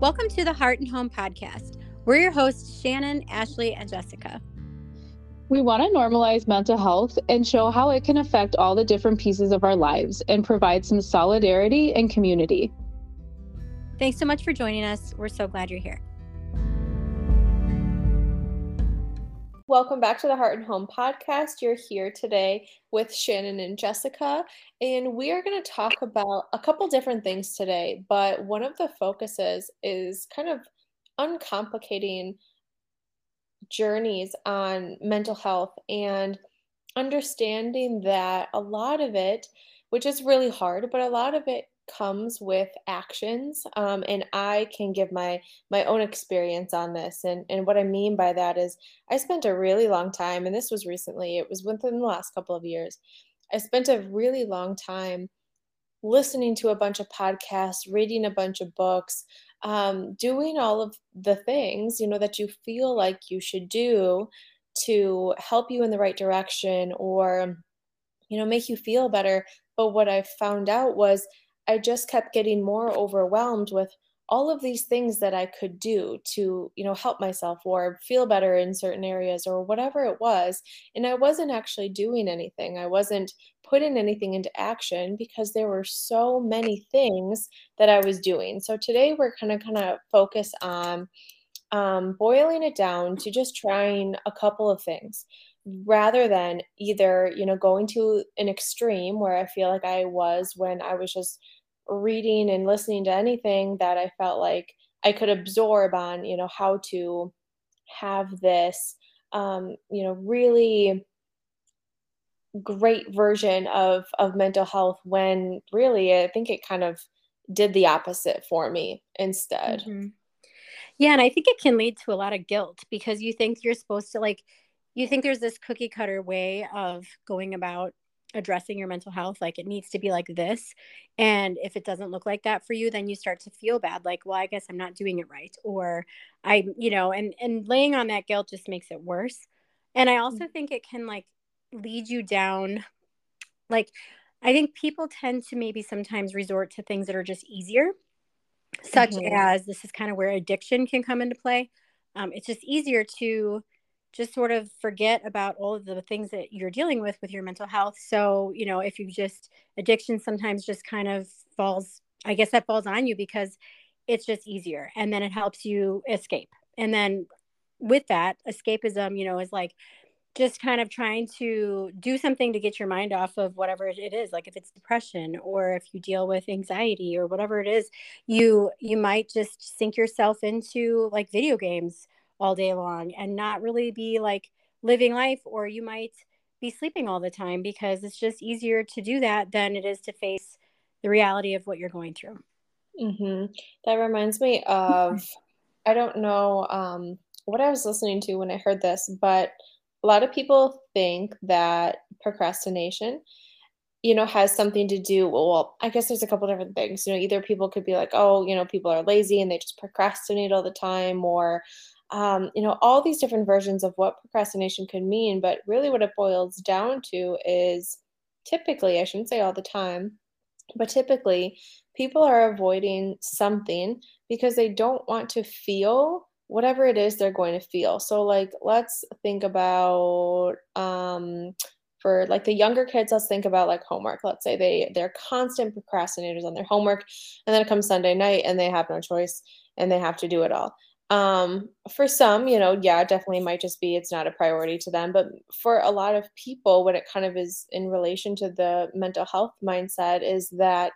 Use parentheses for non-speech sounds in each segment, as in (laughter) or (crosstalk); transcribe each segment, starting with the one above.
Welcome to the Heart and Home podcast. We're your hosts, Shannon, Ashley, and Jessica. We want to normalize mental health and show how it can affect all the different pieces of our lives and provide some solidarity and community. Thanks so much for joining us. We're so glad you're here. Welcome back to the Heart and Home podcast. You're here today with Shannon and Jessica, and we are going to talk about a couple different things today. But one of the focuses is kind of uncomplicating journeys on mental health and understanding that a lot of it, which is really hard, but a lot of it comes with actions um, and i can give my my own experience on this. And and what i mean by that is i spent a really long time and this was recently it was within the last couple of years i spent a really long time listening to a bunch of podcasts reading a bunch of books um, doing all of the things you know that you feel like you should do to help you in the right direction or you know make you feel better. But what i found out was I just kept getting more overwhelmed with all of these things that I could do to, you know, help myself or feel better in certain areas or whatever it was. And I wasn't actually doing anything. I wasn't putting anything into action because there were so many things that I was doing. So today we're kind of kind of focus on um, boiling it down to just trying a couple of things rather than either you know going to an extreme where i feel like i was when i was just reading and listening to anything that I felt like I could absorb on, you know, how to have this, um, you know, really great version of of mental health when really I think it kind of did the opposite for me instead. Mm-hmm. Yeah, and I think it can lead to a lot of guilt because you think you're supposed to like you think there's this cookie cutter way of going about addressing your mental health like it needs to be like this and if it doesn't look like that for you then you start to feel bad like well i guess i'm not doing it right or i you know and and laying on that guilt just makes it worse and i also mm. think it can like lead you down like i think people tend to maybe sometimes resort to things that are just easier such mm-hmm. as this is kind of where addiction can come into play um, it's just easier to just sort of forget about all of the things that you're dealing with with your mental health. So, you know, if you just addiction sometimes just kind of falls, I guess that falls on you because it's just easier and then it helps you escape. And then with that, escapism, you know, is like just kind of trying to do something to get your mind off of whatever it is like if it's depression or if you deal with anxiety or whatever it is you you might just sink yourself into like video games all day long and not really be like living life or you might be sleeping all the time because it's just easier to do that than it is to face the reality of what you're going through mm-hmm. that reminds me of i don't know um, what i was listening to when i heard this but a lot of people think that procrastination you know has something to do well i guess there's a couple different things you know either people could be like oh you know people are lazy and they just procrastinate all the time or um, you know, all these different versions of what procrastination could mean. But really, what it boils down to is typically, I shouldn't say all the time, but typically, people are avoiding something because they don't want to feel whatever it is they're going to feel. So, like, let's think about, um, for like the younger kids let's think about like homework let's say they they're constant procrastinators on their homework and then it comes sunday night and they have no choice and they have to do it all um, for some, you know, yeah, definitely might just be it's not a priority to them. But for a lot of people, what it kind of is in relation to the mental health mindset is that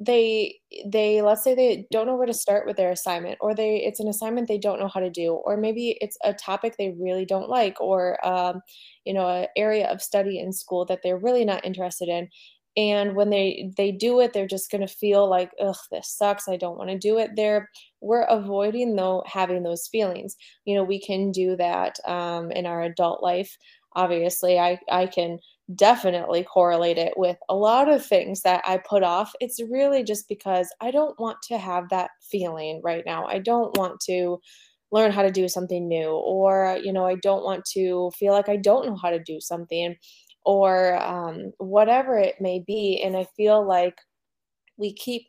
they they let's say they don't know where to start with their assignment or they it's an assignment they don't know how to do or maybe it's a topic they really don't like or um, you know an area of study in school that they're really not interested in and when they they do it they're just going to feel like ugh this sucks i don't want to do it there we're avoiding though having those feelings. You know we can do that um, in our adult life. Obviously i i can definitely correlate it with a lot of things that i put off. It's really just because i don't want to have that feeling right now. I don't want to learn how to do something new or you know i don't want to feel like i don't know how to do something or um, whatever it may be. And I feel like we keep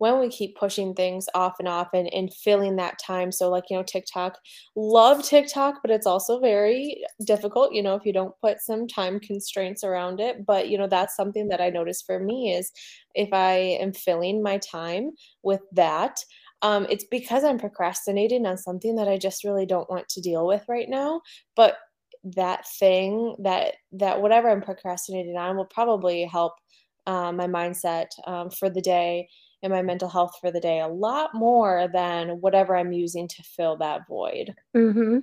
when we keep pushing things off and off and, and filling that time. So like you know tiktok love tiktok but it's also very difficult you know if you don't put some time constraints around it. But you know that's something that i notice for me is if i am filling my time with that um, it's because i'm procrastinating on something that i just really don't want to deal with right now. But that thing that that whatever i'm procrastinating on will probably help uh, my mindset um, for the day and my mental health for the day a lot more than whatever I'm using to fill that void. Mm-hmm.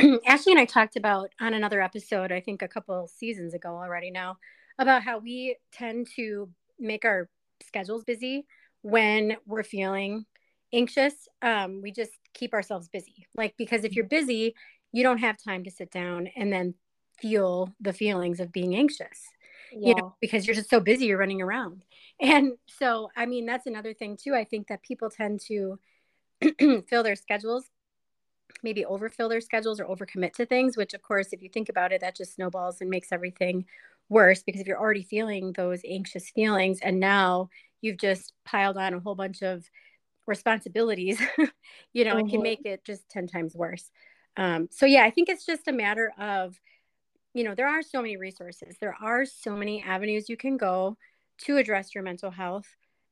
(clears throat) Ashley and I talked about on another episode, I think a couple seasons ago already now, about how we tend to make our schedules busy when we're feeling anxious. Um, we just keep ourselves busy. Like, because if you're busy, you don't have time to sit down and then feel the feelings of being anxious yeah. you know, because you're just so busy, you're running around. And so, I mean, that's another thing too. I think that people tend to (clears throat) fill their schedules, maybe overfill their schedules or overcommit to things, which, of course, if you think about it, that just snowballs and makes everything worse because if you're already feeling those anxious feelings and now you've just piled on a whole bunch of responsibilities, (laughs) you know, mm-hmm. it can mm-hmm. make it just 10 times worse. Um, so, yeah, I think it's just a matter of you know, there are so many resources. There are so many avenues you can go to address your mental health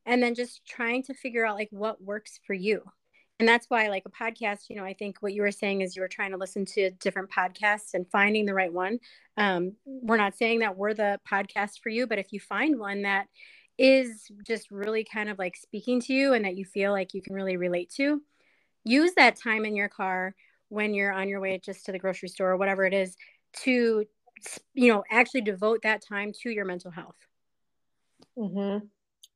and then just trying to figure out like what works for you. And that's why like a podcast, you know, I think what you were saying is you were trying to listen to different podcasts and finding the right one. Um, we're not saying that we're the podcast for you, but if you find one that is just really kind of like speaking to you and that you feel like you can really relate to, use that time in your car when you're on your way just to the grocery store or whatever it is to you know actually devote that time to your mental health. Mm-hmm.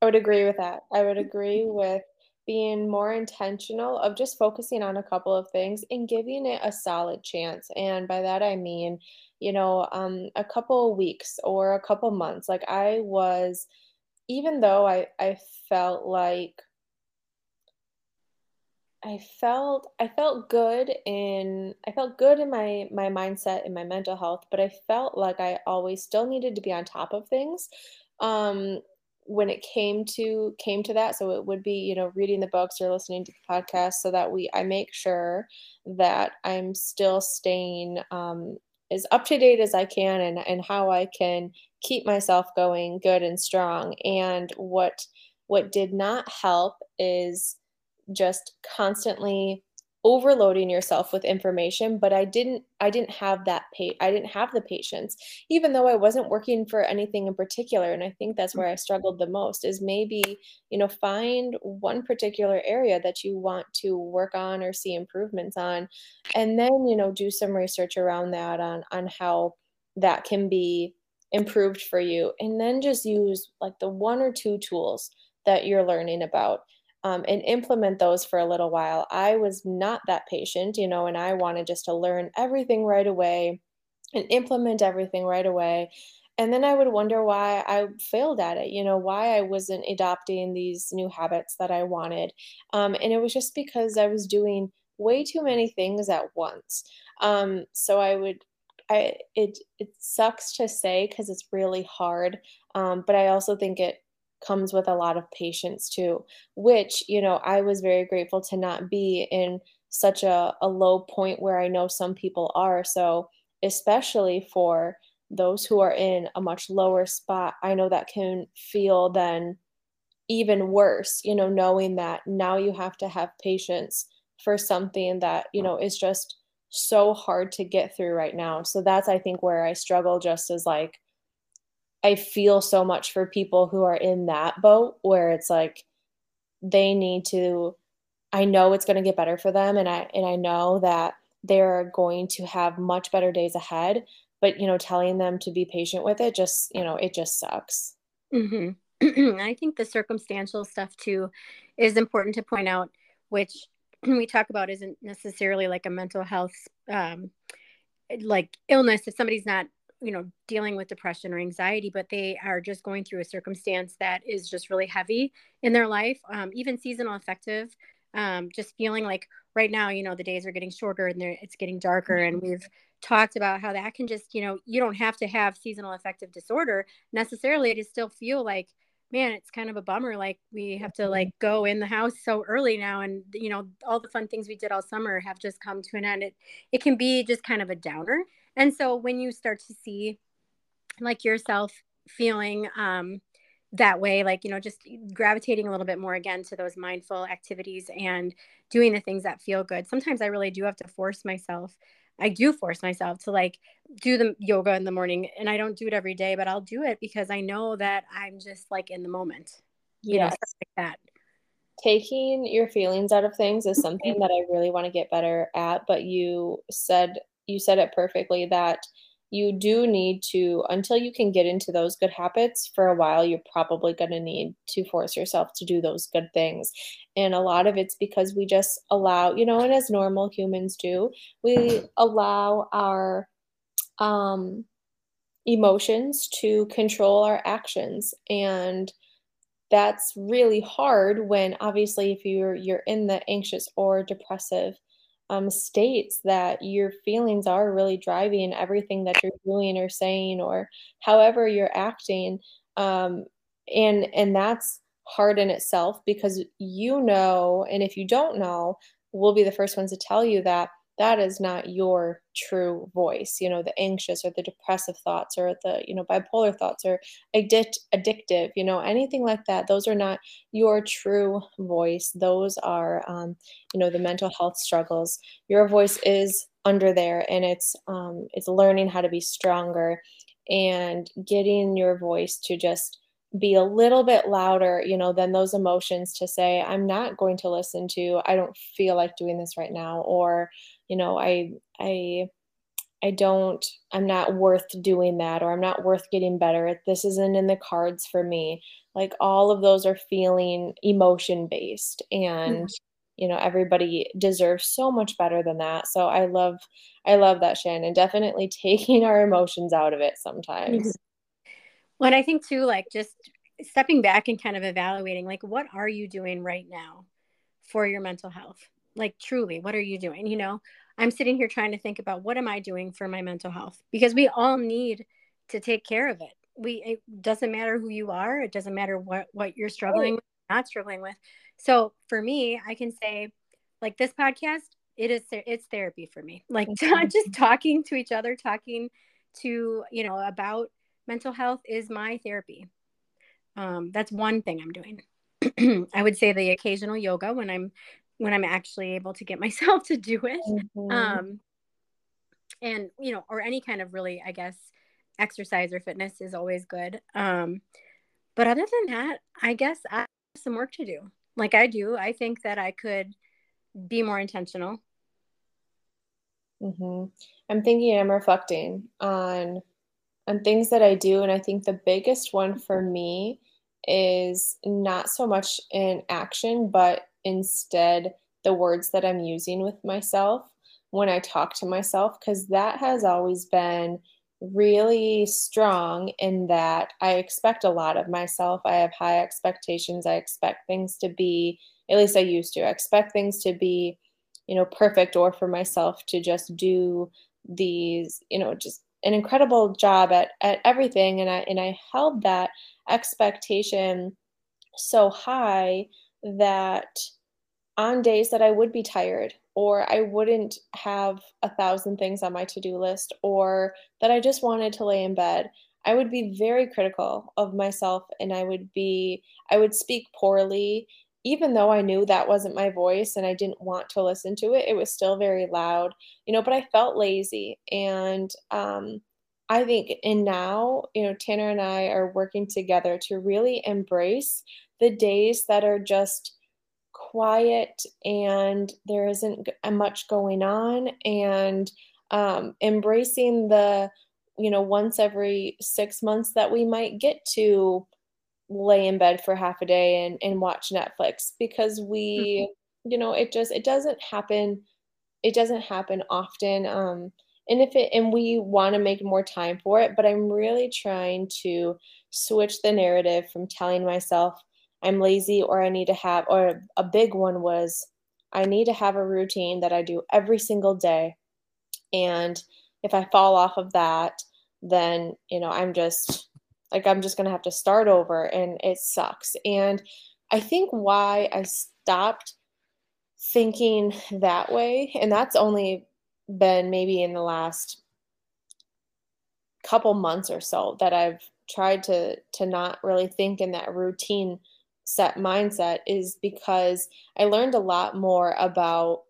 i would agree with that. I would agree with being more intentional of just focusing on a couple of things and giving it a solid chance. And by that i mean you know um, a couple of weeks or a couple months. Like i was even though i i felt like I felt I felt good in I felt good in my my mindset and my mental health, but I felt like I always still needed to be on top of things. Um, when it came to came to that so it would be you know reading the books or listening to the podcast so that we i make sure that i'm still staying um, as up to date as i can and and how i can keep myself going good and strong and what what did not help is just constantly overloading yourself with information but i didn't i didn't have that pa- i didn't have the patience even though i wasn't working for anything in particular. And i think that's where i struggled the most is maybe you know find one particular area that you want to work on or see improvements on and then you know do some research around that on on how that can be improved for you. And then just use like the one or two tools that you're learning about um, and implement those for a little while. I was not that patient, you know, and I wanted just to learn everything right away and implement everything right away. And then I would wonder why I failed at it, you know, why I wasn't adopting these new habits that I wanted. Um, and it was just because I was doing way too many things at once. Um, so I would I it it sucks to say because it's really hard, um, but I also think it comes with a lot of patience too, which, you know, I was very grateful to not be in such a, a low point where I know some people are. So, especially for those who are in a much lower spot, I know that can feel then even worse, you know, knowing that now you have to have patience for something that, you know, is just so hard to get through right now. So that's I think where I struggle just as like I feel so much for people who are in that boat where it's like they need to I know it's going to get better for them and I and I know that they're going to have much better days ahead, but you know telling them to be patient with it just, you know, it just sucks. hmm (clears throat) I think the circumstantial stuff too is important to point out which (clears throat) we talk about isn't necessarily like a mental health um like illness if somebody's not you know dealing with depression or anxiety but they are just going through a circumstance that is just really heavy in their life um, even seasonal affective um, just feeling like right now you know the days are getting shorter and it's getting darker and mm-hmm. we've talked about how that can just you know you don't have to have seasonal affective disorder necessarily to still feel like man, it's kind of a bummer. Like we have to like go in the house so early now, and you know all the fun things we did all summer have just come to an end. It it can be just kind of a downer. And so when you start to see like yourself feeling um, that way, like you know, just gravitating a little bit more again to those mindful activities and doing the things that feel good. Sometimes I really do have to force myself I do force myself to like do the yoga in the morning and I don't do it every day, but I'll do it because I know that I'm just like in the moment. You yes. know, like that. Taking your feelings out of things is something that I really want to get better at, but you said you said it perfectly that you do need to until you can get into those good habits for a while you're probably going to need to force yourself to do those good things. And a lot of it's because we just allow you know and as normal humans do we allow our um emotions to control our actions. And that's really hard when obviously if you're you're in the anxious or depressive um, states that your feelings are really driving everything that you're doing or saying or however you're acting um, and and that's hard in itself because you know and if you don't know we'll be the first ones to tell you that that is not your true voice you know the anxious or the depressive thoughts or the you know bipolar thoughts or addict addictive you know anything like that. Those are not your true voice. Those are um, you know the mental health struggles. Your voice is under there and it's um, it's learning how to be stronger and getting your voice to just be a little bit louder, you know, than those emotions to say, I'm not going to listen to, I don't feel like doing this right now, or, you know, I, I, I don't, I'm not worth doing that, or I'm not worth getting better. At this isn't in the cards for me. Like all of those are feeling emotion based. And, mm-hmm. you know, everybody deserves so much better than that. So I love, I love that, Shannon. Definitely (laughs) taking our emotions out of it sometimes. Mm-hmm. Well, I think too, like just stepping back and kind of evaluating, like, what are you doing right now for your mental health? Like, truly, what are you doing? You know, I'm sitting here trying to think about what am I doing for my mental health because we all need to take care of it. We it doesn't matter who you are, it doesn't matter what what you're struggling with, not struggling with. So for me, I can say, like this podcast, it is it's therapy for me. Like (laughs) just talking to each other, talking to you know about mental health is my therapy. Um, that's one thing I'm doing. (clears throat) I would say the occasional yoga when I'm when I'm actually able to get myself (laughs) to do it. Mm-hmm. Um, and you know, or any kind of really, I guess, exercise or fitness is always good. Um, but other than that, I guess I have some work to do. Like I do, I think that I could be more intentional. Mm-hmm. I'm thinking, I'm reflecting on and things that I do. And I think the biggest one for me is not so much in action, but instead the words that I'm using with myself when I talk to myself, because that has always been really strong in that I expect a lot of myself. I have high expectations. I expect things to be, at least I used to, I expect things to be, you know, perfect or for myself to just do these, you know, just an incredible job at, at everything and I and I held that expectation so high that on days that I would be tired or I wouldn't have a thousand things on my to-do list or that I just wanted to lay in bed I would be very critical of myself and I would be I would speak poorly even though I knew that wasn't my voice and I didn't want to listen to it, it was still very loud, you know, but I felt lazy. And um, I think, and now, you know, Tanner and I are working together to really embrace the days that are just quiet and there isn't much going on and um, embracing the, you know, once every six months that we might get to lay in bed for half a day and, and watch Netflix because we, mm-hmm. you know, it just it doesn't happen. It doesn't happen often. Um, and if it and we want to make more time for it, but I'm really trying to switch the narrative from telling myself I'm lazy or I need to have or a big one was I need to have a routine that I do every single day. And if I fall off of that, then, you know, I'm just like i'm just going to have to start over and it sucks and i think why i stopped thinking that way and that's only been maybe in the last couple months or so that I've tried to to not really think in that routine set mindset is because I learned a lot more about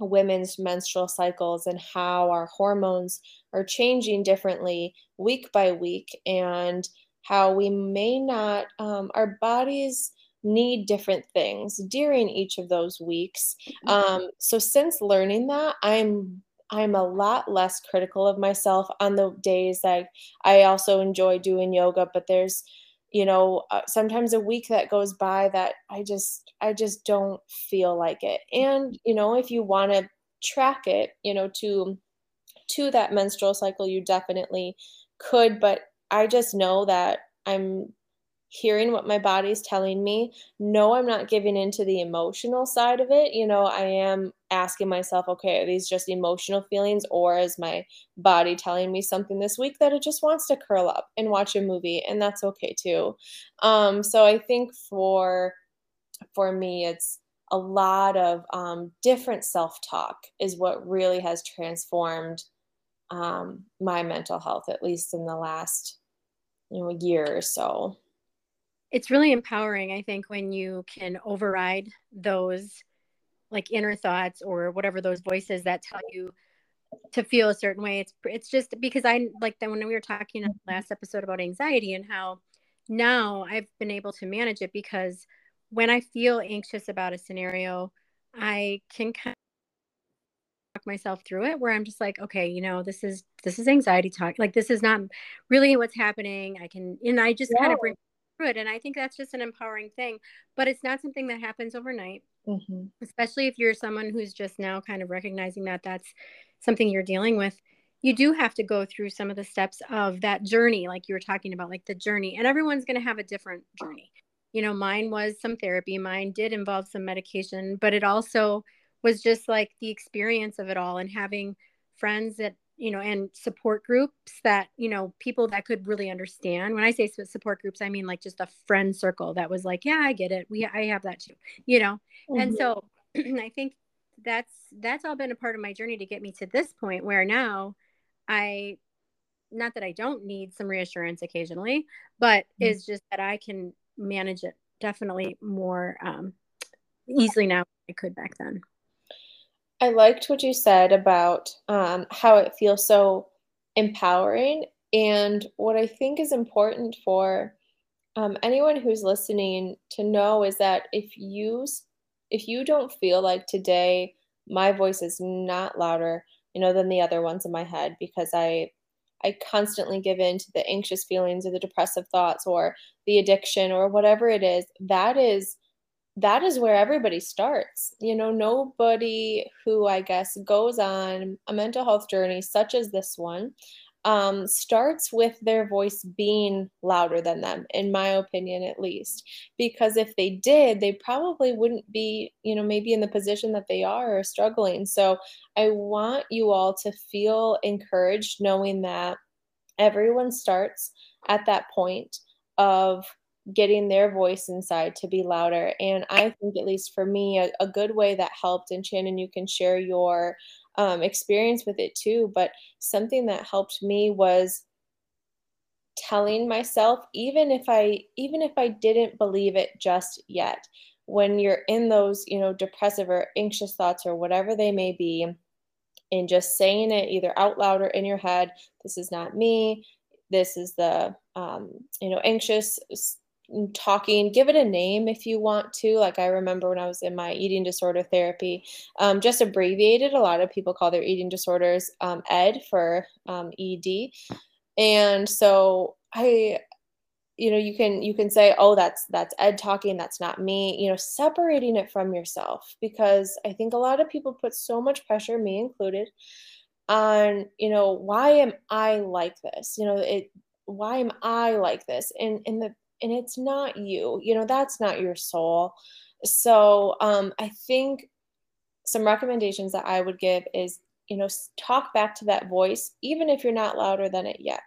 women's menstrual cycles and how our hormones are changing differently week by week and how we may not um, our bodies need different things during each of those weeks mm-hmm. um, so since learning that i'm I'm a lot less critical of myself on the days that I also enjoy doing yoga, but there's you know uh, sometimes a week that goes by that I just I just don't feel like it. And you know, if you want to track it, you know, to to that menstrual cycle, you definitely could, but I just know that I'm hearing what my body's telling me. No, I'm not giving into the emotional side of it. You know, I am asking myself, okay, are these just emotional feelings or is my body telling me something this week that it just wants to curl up and watch a movie and that's okay too. Um so I think for for me it's a lot of um, different self-talk is what really has transformed um, my mental health at least in the last you know year or so it's really empowering i think when you can override those like inner thoughts or whatever those voices that tell you to feel a certain way it's it's just because i like that when we were talking in the last episode about anxiety and how now i've been able to manage it because when i feel anxious about a scenario i can kind of talk myself through it where i'm just like okay you know this is this is anxiety talk like this is not really what's happening i can and i just yeah. kind of bring good and i think that's just an empowering thing but it's not something that happens overnight mm-hmm. especially if you're someone who's just now kind of recognizing that that's something you're dealing with. You do have to go through some of the steps of that journey like you were talking about like the journey and everyone's going to have a different journey. You know mine was some therapy. Mine did involve some medication but it also was just like the experience of it all and having friends that you know and support groups that you know people that could really understand when i say support groups i mean like just a friend circle that was like yeah i get it we i have that too you know mm-hmm. and so (clears throat) i think that's that's all been a part of my journey to get me to this point where now i not that i don't need some reassurance occasionally but mm-hmm. is just that i can manage it definitely more um, easily now i could back then I liked what you said about um, how it feels so empowering. And what I think is important for um, anyone who's listening to know is that if you if you don't feel like today my voice is not louder, you know, than the other ones in my head because I I constantly give in to the anxious feelings or the depressive thoughts or the addiction or whatever it is, that is that is where everybody starts. You know, nobody who I guess goes on a mental health journey such as this one um, starts with their voice being louder than them, in my opinion, at least. Because if they did, they probably wouldn't be, you know, maybe in the position that they are or struggling. So I want you all to feel encouraged knowing that everyone starts at that point of getting their voice inside to be louder. And I think, at least for me, a, a good way that helped, and Shannon, you can share your um, experience with it too, but something that helped me was telling myself even if i even if i didn't believe it just yet when you're in those you know depressive or anxious thoughts or whatever they may be and just saying it either out loud or in your head this is not me this is the um, you know anxious talking give it a name if you want to like i remember when i was in my eating disorder therapy um, just abbreviated a lot of people call their eating disorders um, ed for um, ed and so i you know you can you can say oh that's that's ed talking that's not me you know separating it from yourself because i think a lot of people put so much pressure me included on you know why am i like this? You know it why am i like this? And and the and it's not you you know that's not your soul. So um, i think some recommendations that i would give is you know talk back to that voice even if you're not louder than it yet.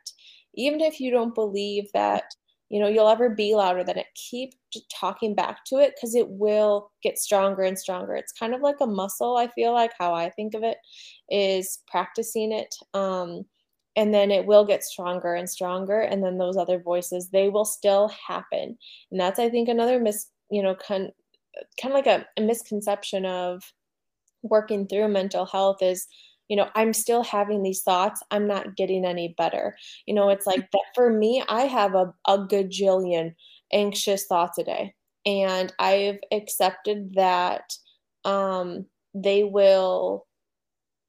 Even if you don't believe that you know you'll ever be louder than it keep talking back to it because it will get stronger and stronger. It's kind of like a muscle i feel like how i think of it is practicing it um, and then it will get stronger and stronger and then those other voices they will still happen. And that's i think another mis you know kind kind of like a, a misconception of working through mental health is you know i'm still having these thoughts i'm not getting any better. You know it's like that for me i have a, a gajillion anxious thoughts a day and i've accepted that um they will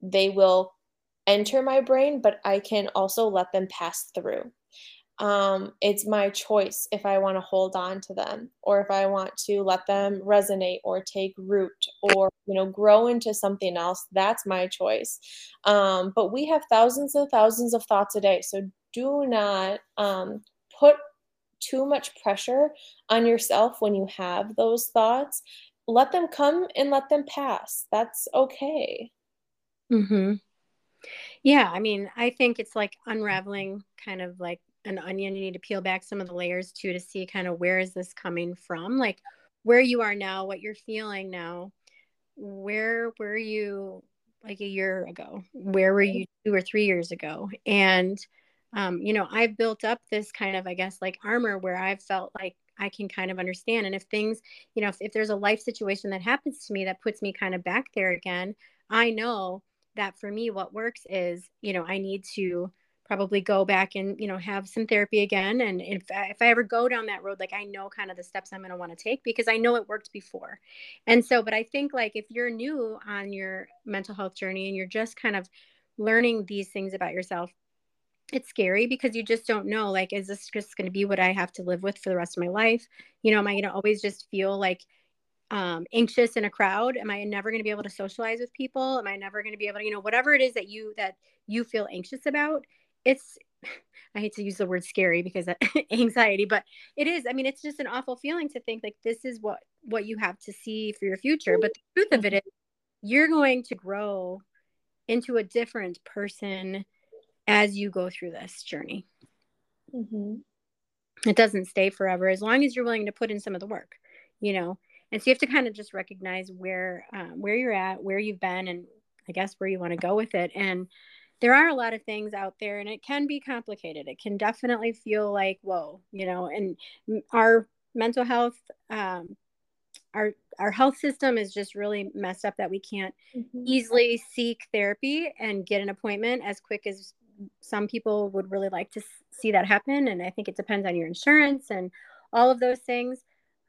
they will enter my brain but i can also let them pass through um, it's my choice if I want to hold on to them or if I want to let them resonate or take root or you know grow into something else. That's my choice. Um, but we have thousands and thousands of thoughts a day, so do not um, put too much pressure on yourself when you have those thoughts. Let them come and let them pass. That's okay. Hmm. Yeah, I mean, I think it's like unraveling kind of like an onion you need to peel back some of the layers too to see kind of where is this coming from like where you are now what you're feeling now where were you like a year ago? Where were you two or three years ago? And um, you know i've built up this kind of i guess like armor where i've felt like i can kind of understand and if things you know if, if there's a life situation that happens to me that puts me kind of back there again i know that for me what works is you know i need to probably go back and you know have some therapy again and if I, if I ever go down that road like I know kind of the steps I'm going to want to take because I know it worked before. And so but I think like if you're new on your mental health journey and you're just kind of learning these things about yourself it's scary because you just don't know like is this just going to be what I have to live with for the rest of my life? You know, am I going to always just feel like um, anxious in a crowd am i never going to be able to socialize with people am i never going to be able to you know whatever it is that you that you feel anxious about it's (sighs) I hate to use the word scary because (laughs) anxiety, but it is. I mean, it's just an awful feeling to think like this is what what you have to see for your future. But the truth of it is, you're going to grow into a different person as you go through this journey. Mm-hmm. It doesn't stay forever as long as you're willing to put in some of the work, you know. And so you have to kind of just recognize where um, where you're at, where you've been, and I guess where you want to go with it. And there are a lot of things out there and it can be complicated it can definitely feel like whoa you know and our mental health um, our our health system is just really messed up that we can't mm-hmm. easily seek therapy and get an appointment as quick as some people would really like to see that happen and i think it depends on your insurance and all of those things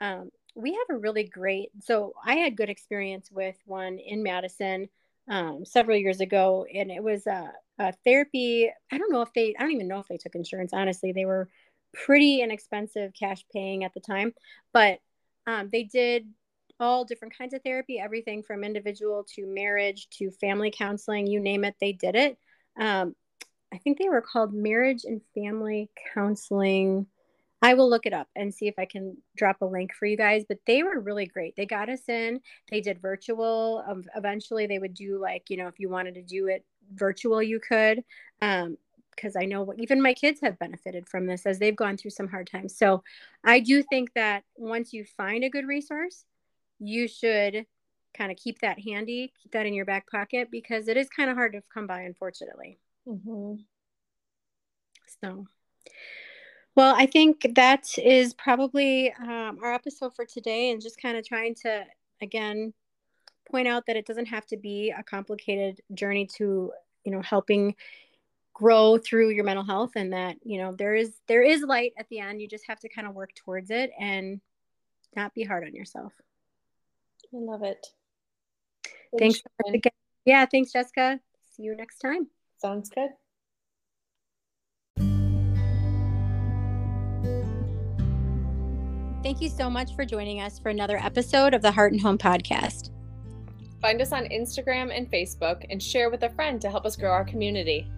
um, we have a really great so i had good experience with one in madison um, several years ago, and it was a, a, therapy. I don't know if they, I don't even know if they took insurance. Honestly, they were pretty inexpensive, cash paying at the time, but um, they did all different kinds of therapy, everything from individual to marriage to family counseling, you name it, they did it. Um, I think they were called marriage and family counseling I will look it up and see if I can drop a link for you guys. But they were really great. They got us in. They did virtual. Um, eventually, they would do like you know if you wanted to do it virtual, you could. Um, because I know even my kids have benefited from this as they've gone through some hard times. So I do think that once you find a good resource, you should kind of keep that handy, keep that in your back pocket because it is kind of hard to come by, unfortunately. Mm-hmm. So. Well, I think that is probably um, our episode for today, and just kind of trying to, again, point out that it doesn't have to be a complicated journey to, you know, helping grow through your mental health, and that you know there is there is light at the end. You just have to kind of work towards it and not be hard on yourself. I love it. Thanks. thanks yeah, thanks, Jessica. See you next time. Sounds good. Thank you so much for joining us for another episode of the Heart and Home Podcast. Find us on Instagram and Facebook and share with a friend to help us grow our community.